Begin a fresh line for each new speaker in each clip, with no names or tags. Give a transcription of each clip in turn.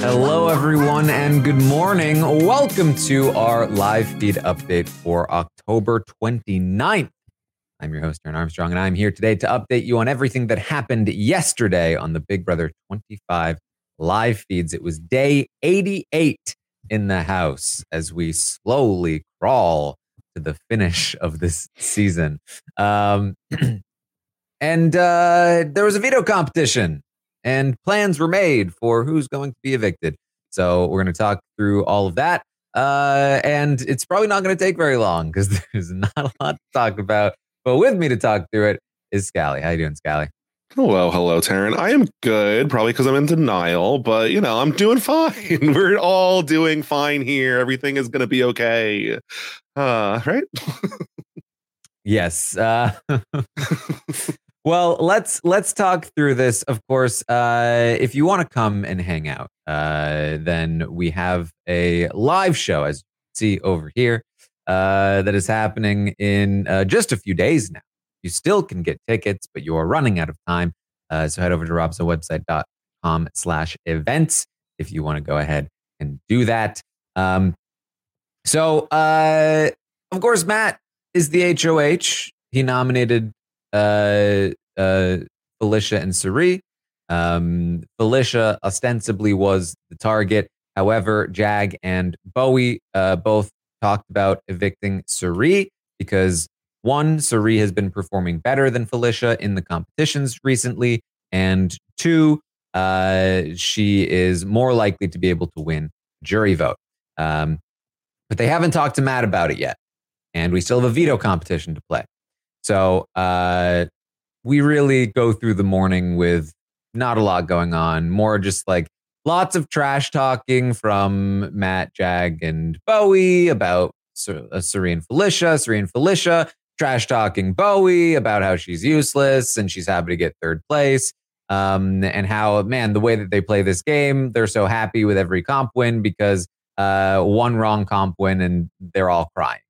Hello, everyone, and good morning. Welcome to our live feed update for October 29th. I'm your host, Taran Armstrong, and I'm here today to update you on everything that happened yesterday on the Big Brother 25 live feeds. It was day 88 in the house as we slowly crawl to the finish of this season. Um, and uh, there was a veto competition and plans were made for who's going to be evicted. So we're going to talk through all of that. Uh, and it's probably not going to take very long because there's not a lot to talk about. But with me to talk through it is Scally. How you doing, Scally?
Hello, hello, Taran. I am good, probably because I'm in denial, but you know, I'm doing fine. We're all doing fine here. Everything is going to be okay. Uh, right?
yes. Uh, well, let's let's talk through this. Of course, uh, if you want to come and hang out, uh, then we have a live show, as you see over here, uh, that is happening in uh, just a few days now. You still can get tickets, but you are running out of time. Uh, so head over to robhasawebsite.com slash events if you want to go ahead and do that. Um, so, uh, of course, Matt is the HOH. He nominated uh, uh, Felicia and Cirie. Um, Felicia ostensibly was the target. However, Jag and Bowie uh, both talked about evicting Cirie because one, Cirie has been performing better than Felicia in the competitions recently, and two, uh, she is more likely to be able to win jury vote. Um, but they haven't talked to Matt about it yet. And we still have a veto competition to play. So uh, we really go through the morning with not a lot going on, more just like lots of trash talking from Matt, Jag, and Bowie about uh, Serene Felicia. Serene Felicia trash talking Bowie about how she's useless and she's happy to get third place. Um, and how, man, the way that they play this game, they're so happy with every comp win because uh, one wrong comp win and they're all crying.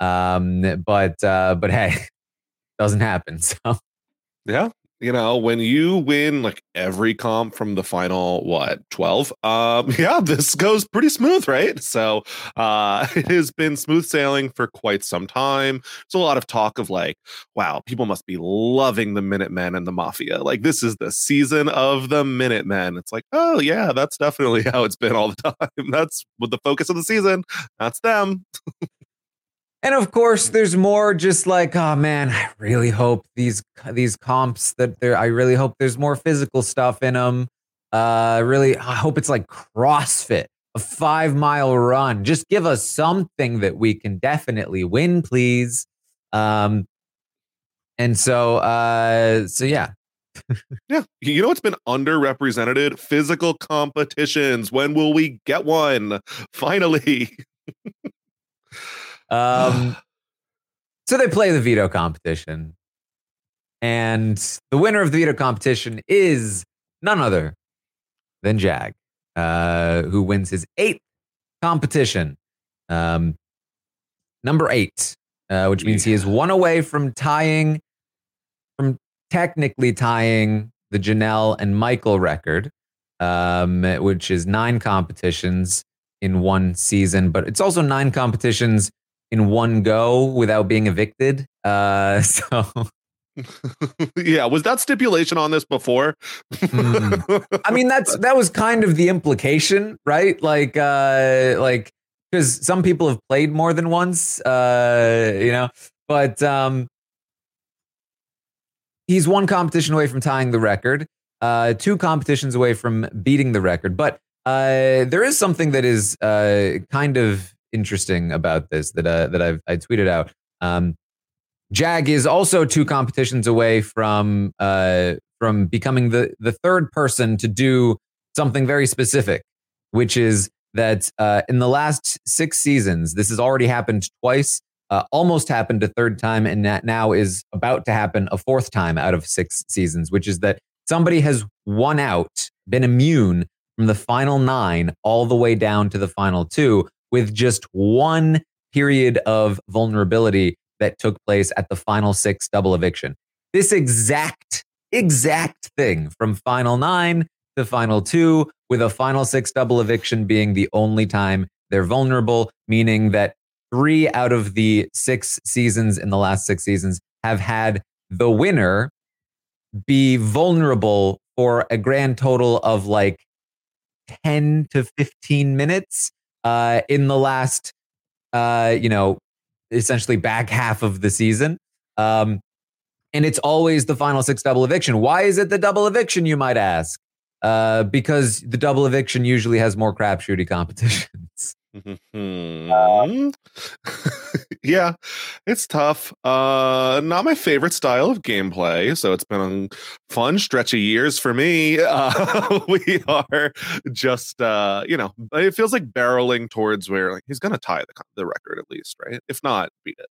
Um, but uh, but hey, doesn't happen. So
yeah, you know, when you win like every comp from the final what 12, um yeah, this goes pretty smooth, right? So, uh it has been smooth sailing for quite some time. There's a lot of talk of like, wow, people must be loving the Minutemen and the Mafia. Like this is the season of the Minutemen. It's like, oh yeah, that's definitely how it's been all the time. That's with the focus of the season. That's them.
And of course, there's more. Just like, oh man, I really hope these these comps that there. I really hope there's more physical stuff in them. Uh, really, I hope it's like CrossFit, a five mile run. Just give us something that we can definitely win, please. Um, and so, uh, so yeah,
yeah, you know what's been underrepresented? Physical competitions. When will we get one? Finally.
Um, so they play the veto competition. And the winner of the veto competition is none other than Jag, uh, who wins his eighth competition. Um, number eight, uh, which means he is one away from tying, from technically tying the Janelle and Michael record, um, which is nine competitions in one season, but it's also nine competitions in one go without being evicted. Uh, so.
yeah, was that stipulation on this before?
mm. I mean, that's that was kind of the implication, right? Like, uh, like because some people have played more than once, uh, you know. But um, he's one competition away from tying the record, uh, two competitions away from beating the record. But uh, there is something that is uh, kind of interesting about this that uh, that I've I tweeted out. Um, Jag is also two competitions away from uh, from becoming the the third person to do something very specific, which is that uh, in the last six seasons, this has already happened twice. Uh, almost happened a third time, and that now is about to happen a fourth time out of six seasons, which is that somebody has won out, been immune from the final nine all the way down to the final two with just one period of vulnerability that took place at the final six double eviction. This exact, exact thing from final nine to final two, with a final six double eviction being the only time they're vulnerable, meaning that three out of the six seasons in the last six seasons have had the winner be vulnerable for a grand total of like 10 to 15 minutes uh, in the last, uh, you know, essentially back half of the season. Um, and it's always the final six double eviction. Why is it the double eviction, you might ask? Uh, because the double eviction usually has more crapshooty competitions.
Mm-hmm. yeah, it's tough. Uh, not my favorite style of gameplay. So it's been a fun stretch of years for me. Uh, we are just, uh, you know, it feels like barreling towards where like he's going to tie the the record at least, right? If not, beat it.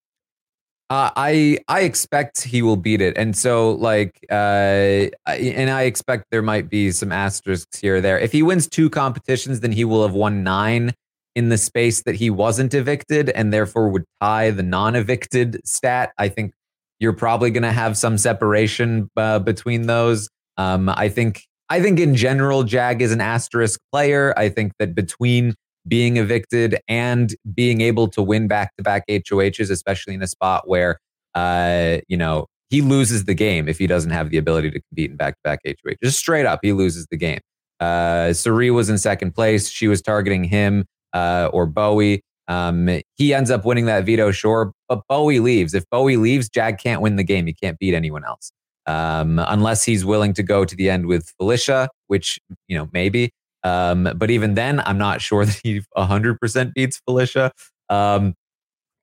Uh, I I expect he will beat it, and so like, uh, and I expect there might be some asterisks here or there. If he wins two competitions, then he will have won nine in the space that he wasn't evicted and therefore would tie the non evicted stat. I think you're probably going to have some separation uh, between those. Um, I think I think in general, Jag is an asterisk player. I think that between being evicted and being able to win back to back HOHs, especially in a spot where uh, you know he loses the game if he doesn't have the ability to compete in back to back HOH. Just straight up, he loses the game. Uh, Cirie was in second place. She was targeting him uh, or Bowie. Um, he ends up winning that veto, sure, but Bowie leaves. If Bowie leaves, Jag can't win the game. He can't beat anyone else. um, unless he's willing to go to the end with Felicia, which you know maybe. Um, but even then, I'm not sure that he 100% beats Felicia. Um,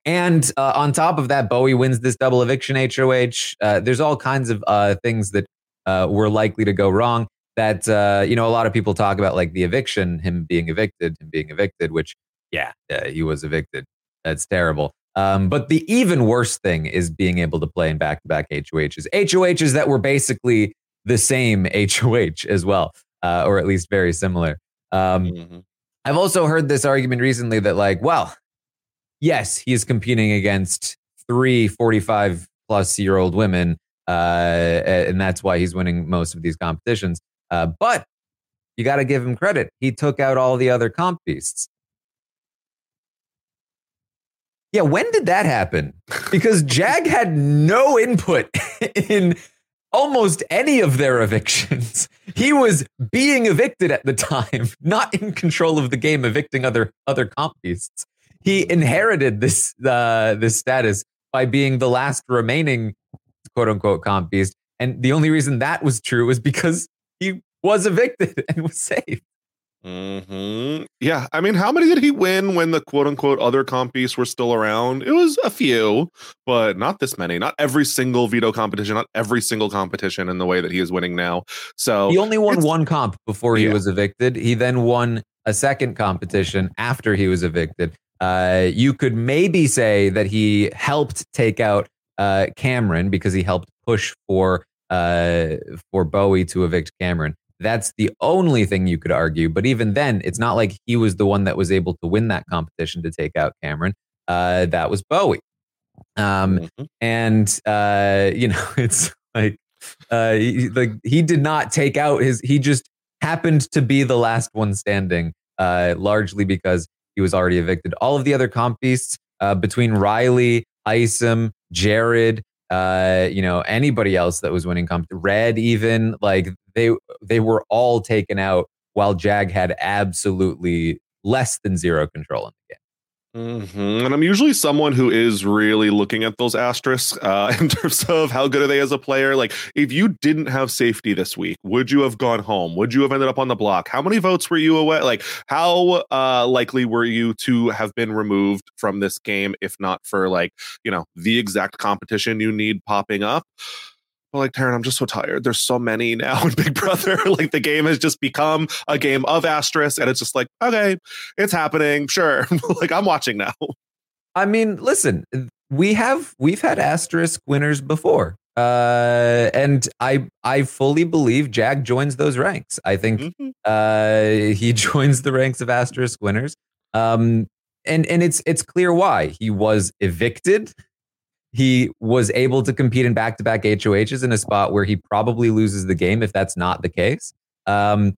and uh, on top of that, Bowie wins this double eviction HOH. Uh, there's all kinds of uh, things that uh, were likely to go wrong. That uh, you know, a lot of people talk about like the eviction, him being evicted, him being evicted. Which, yeah, he was evicted. That's terrible. Um, but the even worse thing is being able to play in back-to-back HOHs, HOHs that were basically the same HOH as well, uh, or at least very similar. Um, mm-hmm. I've also heard this argument recently that, like, well, yes, he is competing against three 45 plus year old women, uh, and that's why he's winning most of these competitions. Uh, but you got to give him credit. He took out all the other comp beasts. Yeah, when did that happen? Because Jag had no input in almost any of their evictions. He was being evicted at the time, not in control of the game, evicting other other comp beasts. He inherited this uh, this status by being the last remaining quote unquote comp beast, and the only reason that was true was because he was evicted and was saved.
Hmm. Yeah. I mean, how many did he win when the quote unquote other compies were still around? It was a few, but not this many. Not every single veto competition. Not every single competition in the way that he is winning now. So
he only won one comp before he yeah. was evicted. He then won a second competition after he was evicted. Uh, you could maybe say that he helped take out uh, Cameron because he helped push for uh, for Bowie to evict Cameron. That's the only thing you could argue. But even then, it's not like he was the one that was able to win that competition to take out Cameron. Uh, that was Bowie. Um, mm-hmm. And, uh, you know, it's like, uh, he, like he did not take out his, he just happened to be the last one standing, uh, largely because he was already evicted. All of the other comp beasts uh, between Reilly, Isom, Jared, uh, you know, anybody else that was winning comp, Red even, like they they were all taken out while Jag had absolutely less than zero control in the game.
Mm-hmm. And I'm usually someone who is really looking at those asterisks uh, in terms of how good are they as a player. Like, if you didn't have safety this week, would you have gone home? Would you have ended up on the block? How many votes were you away? Like, how uh, likely were you to have been removed from this game if not for like you know the exact competition you need popping up? Like Taran, I'm just so tired. There's so many now in Big Brother. like the game has just become a game of asterisk, and it's just like, okay, it's happening. Sure. like I'm watching now.
I mean, listen, we have we've had asterisk winners before. Uh, and I I fully believe Jag joins those ranks. I think mm-hmm. uh, he joins the ranks of asterisk winners. Um, and and it's it's clear why he was evicted he was able to compete in back to back HOHs in a spot where he probably loses the game if that's not the case. Um,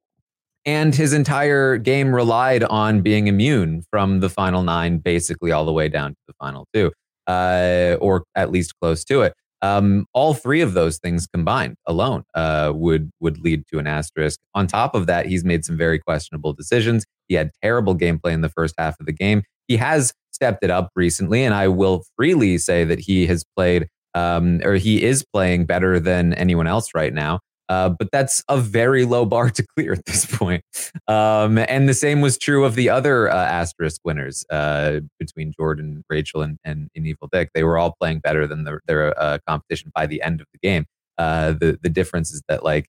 and his entire game relied on being immune from the final nine, basically all the way down to the final two, uh, or at least close to it. Um, all three of those things combined alone uh, would would lead to an asterisk. On top of that, he's made some very questionable decisions. He had terrible gameplay in the first half of the game. He has stepped it up recently, and I will freely say that he has played um, or he is playing better than anyone else right now. Uh, but that's a very low bar to clear at this point. Um, and the same was true of the other uh, asterisk winners uh, between Jordan, Rachel, and, and, and, Evil Dick. They were all playing better than the, their uh, competition by the end of the game. Uh, the the difference is that like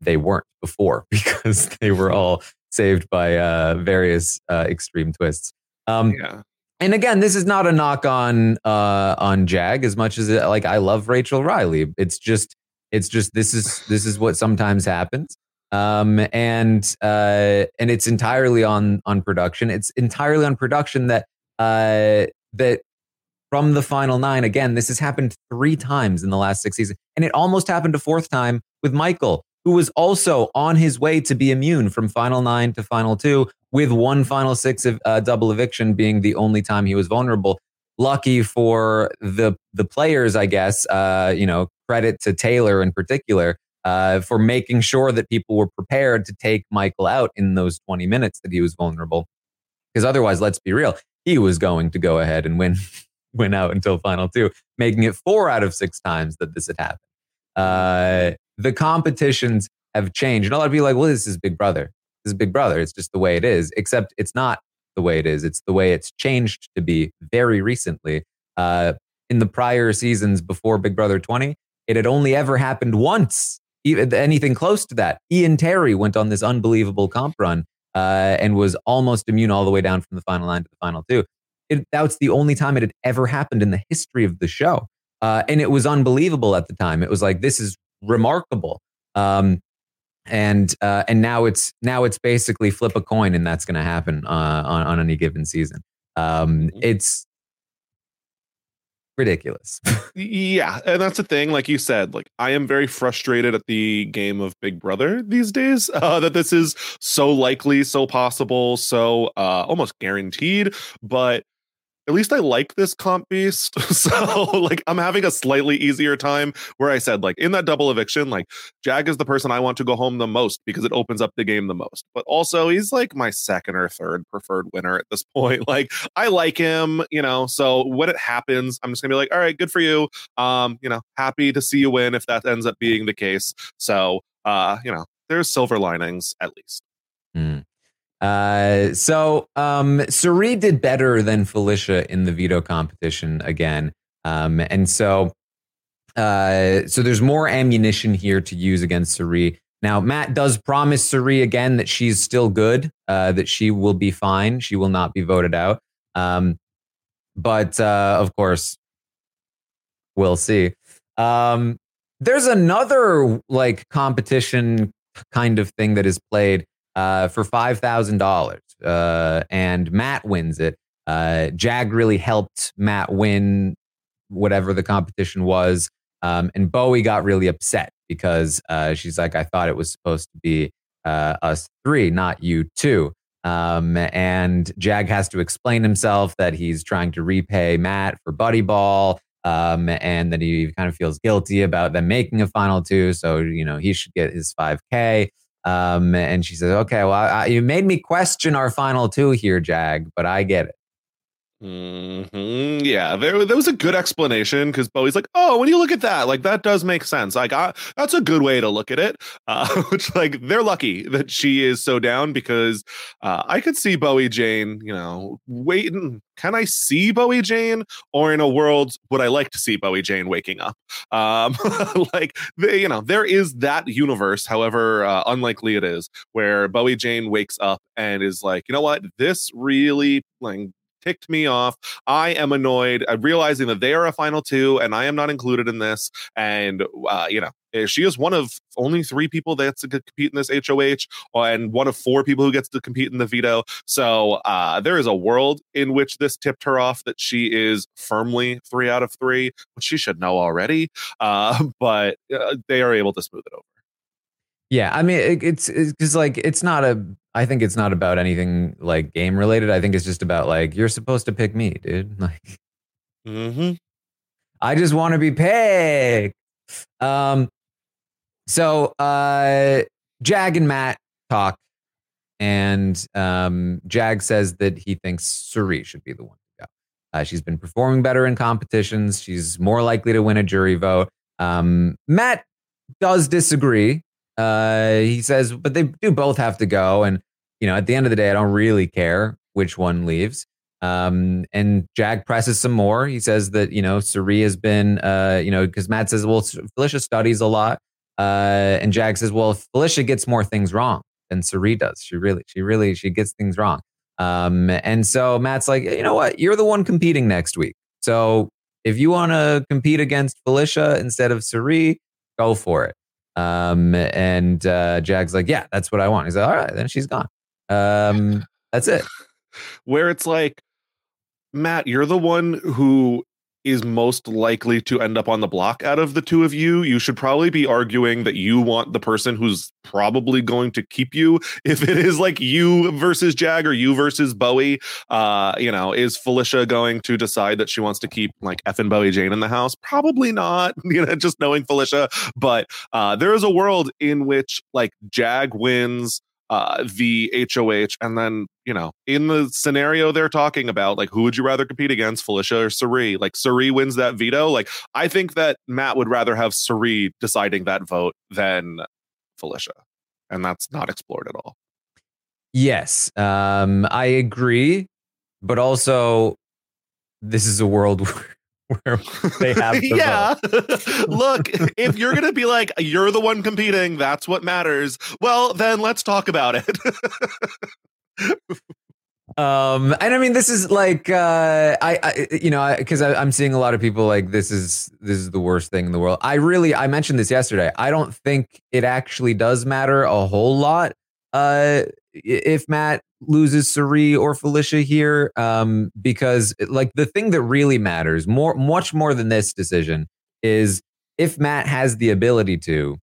they weren't before because they were all saved by uh, various extreme twists. Um, yeah and again, this is not a knock on uh, on Jag as much as it, like I love Rachel Reilly. It's just it's just this is this is what sometimes happens. Um, and uh, and it's entirely on on production. It's entirely on production that uh, that from the final nine. Again, this has happened three times in the last six seasons, and it almost happened a fourth time with Michael, who was also on his way to be immune from final nine to final two, with one final six of uh, double eviction being the only time he was vulnerable. Lucky for the the players, I guess. Uh, you know, credit to Taylor in particular uh, for making sure that people were prepared to take Michael out in those 20 minutes that he was vulnerable. Because otherwise, let's be real, he was going to go ahead and win win out until final two, making it four out of six times that this had happened. Uh, the competitions have changed. And a lot of people are like, well, this is Big Brother. This is Big Brother. It's just the way it is, except it's not the way it is. It's the way it's changed to be very recently. Uh, in the prior seasons before Big Brother 20, it had only ever happened once, even anything close to that. Ian Terry went on this unbelievable comp run uh, and was almost immune all the way down from the final line to the final two. It, that's the only time it had ever happened in the history of the show. Uh, and it was unbelievable at the time. It was like, this is remarkable. Um, and uh, and now it's now it's basically flip a coin and that's going to happen uh, on on any given season. Um,
Mm-hmm.
it's ridiculous.
yeah and that's the thing like you said like i am very frustrated at the game of big brother these days uh, that this is so likely so possible so uh, almost guaranteed but at least I like this comp beast. So like I'm having a slightly easier time where I said like in that double eviction, like Jag is the person I want to go home the most because it opens up the game the most. But also he's like my second or third preferred winner at this point. Like I like him, you know. So when it happens, I'm just gonna be like, all right, good for you. Um, you know, happy to see you win if that ends up being the case. So uh, you know, there's silver linings at least.
Mm. Uh, so um, did better than Felicia in the veto competition again, um, and so uh, so there's more ammunition here to use against Cirie. Now Matt does promise Cirie again that she's still good, uh, that she will be fine, she will not be voted out. Um, but uh, of course, we'll see. Um, there's another like competition kind of thing that is played uh, for five thousand dollars, uh, and Matt wins it. Uh, Jag really helped Matt win whatever the competition was, um, and Bowie got really upset because uh, she's like, "I thought it was supposed to be uh, us three, not you two. Um, and Jag has to explain himself that he's trying to repay Matt for Buddy Ball. Um, and that he kind of feels guilty about them making a final two. So, you know, he should get his 5K. Um, and she says, okay, well, I, you made me question our final two here, Jag, but I get it.
Hmm Yeah, there, there was a good explanation because Bowie's like, oh, when you look at that, like that does make sense. Like, I, that's a good way to look at it. Uh, which, like, they're lucky that she is so down because uh, I could see Bowie Jane, you know, waiting. Can I see Bowie Jane, or in a world would I like to see Bowie Jane waking up? Um, like, they, you know, there is that universe, however uh, unlikely it is, where Bowie Jane wakes up and is like, you know what, this really like ticked me off. I am annoyed. I'm realizing that they are a final two and I am not included in this. And, uh, you know, eh, she is one of only three people that gets to compete in this HOH and one of four people who gets to compete in the veto. So uh, there is a world in which this tipped her off that she is firmly three out of three, which she should know already. Uh, but uh, they are able to smooth it over.
Yeah, I mean, it, it's because like it's not a. I think it's not about anything like game related. I think it's just about like you're supposed to pick me, dude. Like
Mm-hmm.
I just want to be picked. Um, so uh, Jag and Matt talk, and um, Jag says that he thinks Cirie should be the one to go. Uh, she's been performing better in competitions. She's more likely to win a jury vote. Um, Matt does disagree. Uh, he says, but they do both have to go. And, you know, at the end of the day, I don't really care which one leaves. Um, and Jag presses some more. He says that, you know, Cirie has been, uh, you know, because Matt says, well, Felicia studies a lot. Uh, and Jag says, well, Felicia gets more things wrong than Cirie does. She really, she really, she gets things wrong. Um, and so Matt's like, you know what? You're the one competing next week. So if you want to compete against Felicia instead of Cirie, go for it. Um, and uh, Jag's like, yeah, that's what I want. He's like, all right, then she's gone. Um, that's it.
where it's like, Matt, you're the one who is most likely to end up on the block out of the two of you. You should probably be arguing that you want the person who's probably going to keep you. If it is like you versus Jag or you versus Bowie, uh, you know, is Felicia going to decide that she wants to keep like F and Bowie Jane in the house? Probably not, you know, just knowing Felicia. But uh, there is a world in which like Jag wins uh, the HOH. And then, you know, in the scenario they're talking about, like, who would you rather compete against, Felicia or Cirie? Like, Cirie wins that veto. Like, I think that Matt would rather have Cirie deciding that vote than Felicia. And that's not explored at all.
Yes, um, I agree, but also this is a world where they have the
yeah.
vote.
Look, if you're going to be like, you're the one competing, that's what matters, well, then let's talk about it.
Um, and I mean, this is like, uh, I, I you know, because I'm seeing a lot of people like this is this is the worst thing in the world. I really, I mentioned this yesterday. I don't think it actually does matter a whole lot. Uh, if Matt loses Cirie or Felicia here, um, because like the thing that really matters more, much more than this decision is if Matt has the ability to,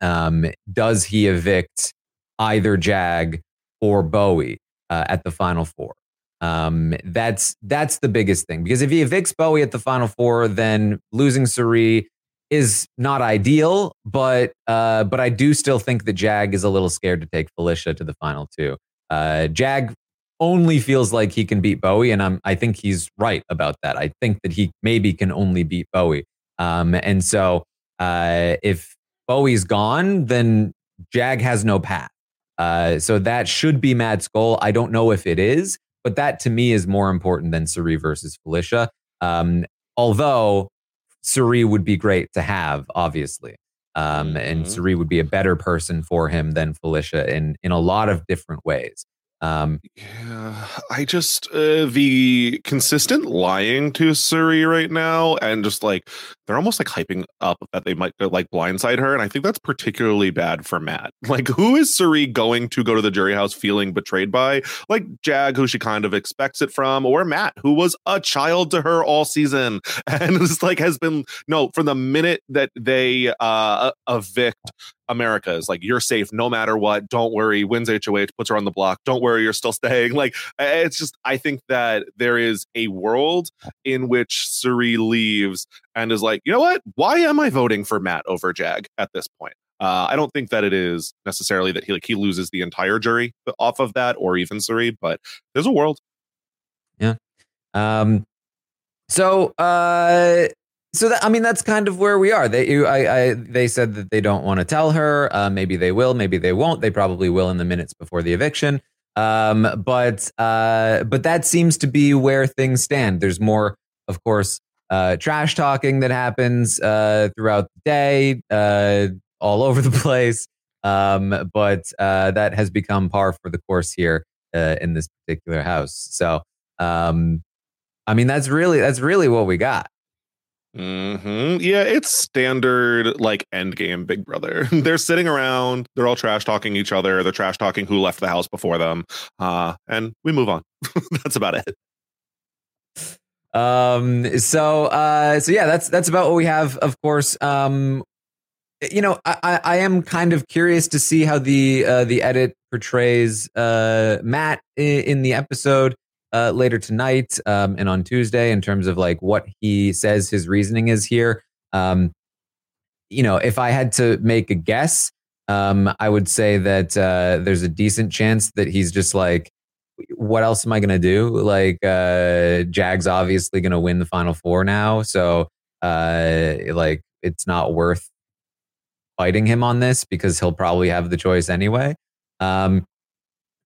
um, does he evict either Jag or Bowie uh, at the final four? Um, that's that's the biggest thing because if he evicts Bowie at the final four, then losing Cirie is not ideal, but uh, but I do still think that Jag is a little scared to take Felicia to the final two. Uh, Jag only feels like he can beat Bowie, and I'm I think he's right about that. I think that he maybe can only beat Bowie. Um, and so uh, if Bowie's gone, then Jag has no path. Uh, so that should be Matt's goal. I don't know if it is, but that to me is more important than Cirie versus Felicia. Um, although Cirie would be great to have, obviously. Um, and
Mhm.
Cirie would be a better person for him than Felicia in in a lot of different ways. Um,
Yeah, I just uh, the consistent lying to Cirie right now, and just like they're almost like hyping up that they might uh, like blindside her, and I think that's particularly bad for Matt. Like, who is Cirie going to go to the jury house feeling betrayed by? Like Jag, who she kind of expects it from, or Matt, who was a child to her all season, and just like has been no from the minute that they uh evict America is like, you're safe no matter what. Don't worry. Wins HOH, puts her on the block. Don't worry, you're still staying. Like, it's just, I think that there is a world in which Cirie leaves and is like, you know what? Why am I voting for Matt over Jag at this point? Uh, I don't think that it is necessarily that he like he loses the entire jury off of that, or even Cirie, but there's a world. Yeah.
Um, so, uh, so that I mean, that's kind of where we are. They, I, I, they said that they don't want to tell her. Uh, maybe they will. Maybe they won't. They probably will in the minutes before the eviction. Um, but, uh, but that seems to be where things stand. There's more, of course, uh, trash talking that happens uh, throughout the day, uh, all over the place. Um, but uh, that has become par for the course here in this particular house. So, um, I mean, that's really that's really what we got.
Hmm Yeah, it's standard like end game Big Brother. they're sitting around, they're all trash talking each other, they're trash talking who left the house before them, uh, and we move on. That's about it.
Um, so uh, so yeah, that's that's about what we have. Of course, um, you know, I, I I am kind of curious to see how the uh, the edit portrays uh, Matt in, in the episode uh, later tonight um, and on Tuesday in terms of like what he says his reasoning is here. Um, you know, if I had to make a guess, um, I would say that uh, there's a decent chance that he's just like, what else am I gonna do? Like, uh, Jag's obviously gonna win the final four now, so uh, like it's not worth fighting him on this because he'll probably have the choice anyway. Um,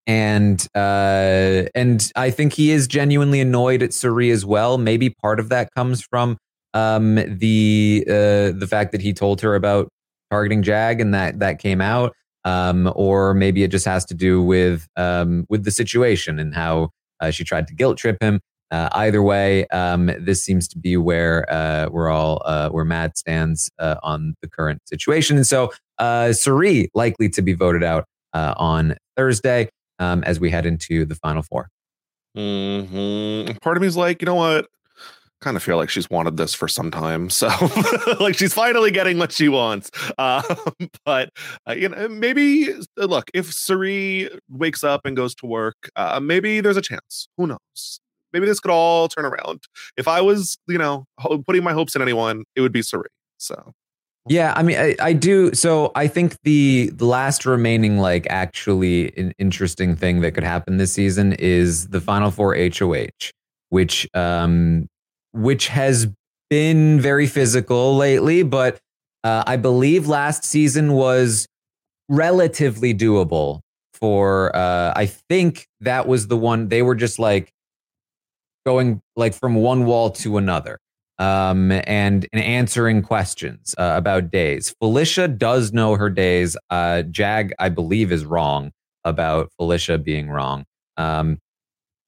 and uh, and I think he is genuinely annoyed at Cirie as well. Maybe part of that comes from um, the uh, the fact that he told her about targeting Jag and that that came out, um, or maybe it just has to do with um, with the situation and how uh, she tried to guilt trip him. Uh, either way, um, this seems to be where uh, we're all uh, where Matt stands on the current situation, and so uh, Cirie likely to be voted out on Thursday um, as we head into the final four.
hmm Part of me is like, you know what? Kind of feel like she's wanted this for some time, so like she's finally getting what she wants. Um, but uh, you know, maybe uh, look if Cirie wakes up and goes to work, uh, maybe there's a chance. Who knows? Maybe this could all turn around. If I was, you know, putting my hopes in anyone, it would be Cirie. So
Yeah, I mean, I, I do. So I think the last remaining, like, actually an interesting thing that could happen this season is the Final Four HOH, which um, which has been very physical lately, but uh, I believe last season was relatively doable for. Uh, I think that was the one they were just like going like from one wall to another um, and, and answering questions uh, about days. Felicia does know her days. Uh, Jag, I believe, is wrong about Felicia being wrong. Um,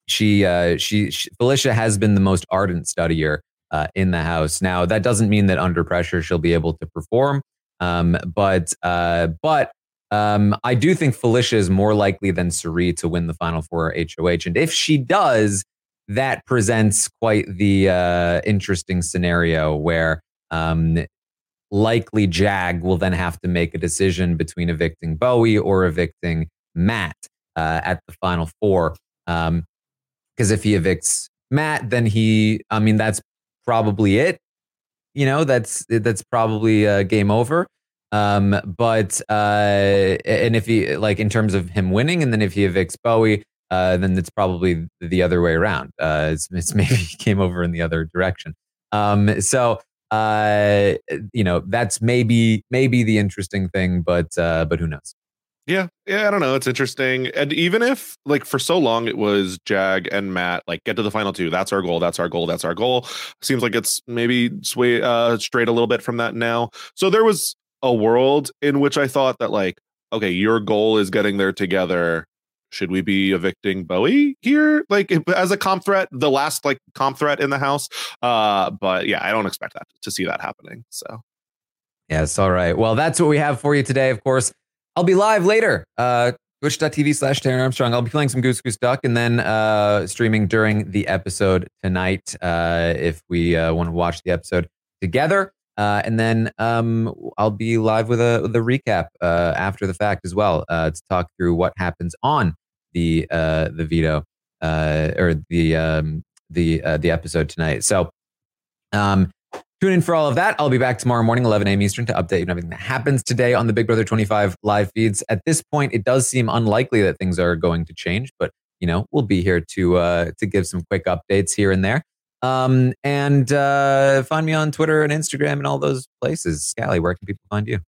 she, uh, she, she, Felicia has been the most ardent studier uh, in the house. Now, that doesn't mean that under pressure she'll be able to perform, um, but uh, but um, I do think Felicia is more likely than Cirie to win the Final Four HOH, and if she does, that presents quite the uh, interesting scenario where um, likely Jag will then have to make a decision between evicting Bowie or evicting Matt uh, at the final four. Because um, if he evicts Matt, then he, I mean, that's probably it. You know, that's that's probably uh, game over. Um, but uh, and if he like in terms of him winning, and then if he evicts Bowie, uh, then it's probably the other way around. Uh, it's, it's maybe came over in the other direction. Um, so uh, you know that's maybe maybe the interesting thing, but uh, but who knows?
Yeah, yeah, I don't know. It's interesting, and even if like for so long it was Jag and Matt, like get to the final two. That's our goal. That's our goal. That's our goal. Seems like it's maybe sway uh, straight a little bit from that now. So there was a world in which I thought that like, okay, your goal is getting there together should we be evicting Bowie here? Like as a comp threat, the last like comp threat in the house. Uh, but yeah, I don't expect that to see that happening. So
yes, all right. Well, that's what we have for you today. Of course, I'll be live later. Uh, Twitch.tv slash Taran Armstrong. I'll be playing some Goose Goose Duck and then uh, streaming during the episode tonight uh, if we uh, want to watch the episode together. Uh, and then um, I'll be live with a, with a recap uh, after the fact as well uh, to talk through what happens on the uh, the veto uh, or the um, the uh, the episode tonight. So um, tune in for all of that. I'll be back tomorrow morning, 11 a.m. Eastern, to update you on everything that happens today on the Big Brother 25 live feeds. At this point, it does seem unlikely that things are going to change, but you know we'll be here to to give some quick updates here and there. Um, and uh, find me on Twitter and Instagram and all those places. Scally, where can people find you?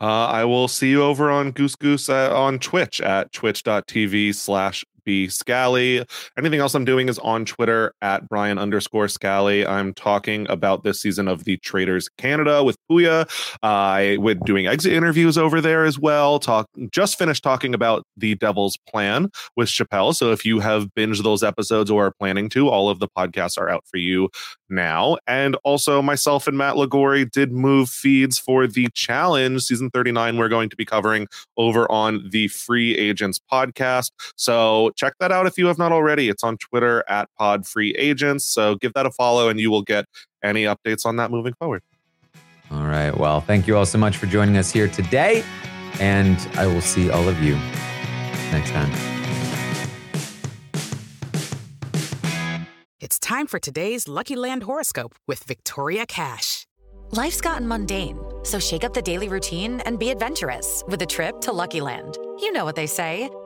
Uh, I will see you over on Goose Goose uh, on Twitch at twitch.tv slash B Scally. Anything else I'm doing is on Twitter at Brian underscore Scally. I'm talking about this season of the Traitors Canada with Puya. Uh, I would doing exit interviews over there as well. Talk just finished talking about the Devil's Plan with Chappelle. So if you have binged those episodes or are planning to, all of the podcasts are out for you now. And also myself and Matt Lagori did move feeds for the challenge season 39 we're going to be covering over on the Free Agents podcast. So check that out if you have not already. It's on Twitter at Pod Free Agents. So give that a follow and you will get any updates on that moving forward.
All right. Well, thank you all so much for joining us here today. And I will see all of you next time.
It's time for today's Lucky Land horoscope with Victoria Cash.
Life's gotten mundane, so shake up the daily routine and be adventurous with a trip to Lucky Land. You know what they say.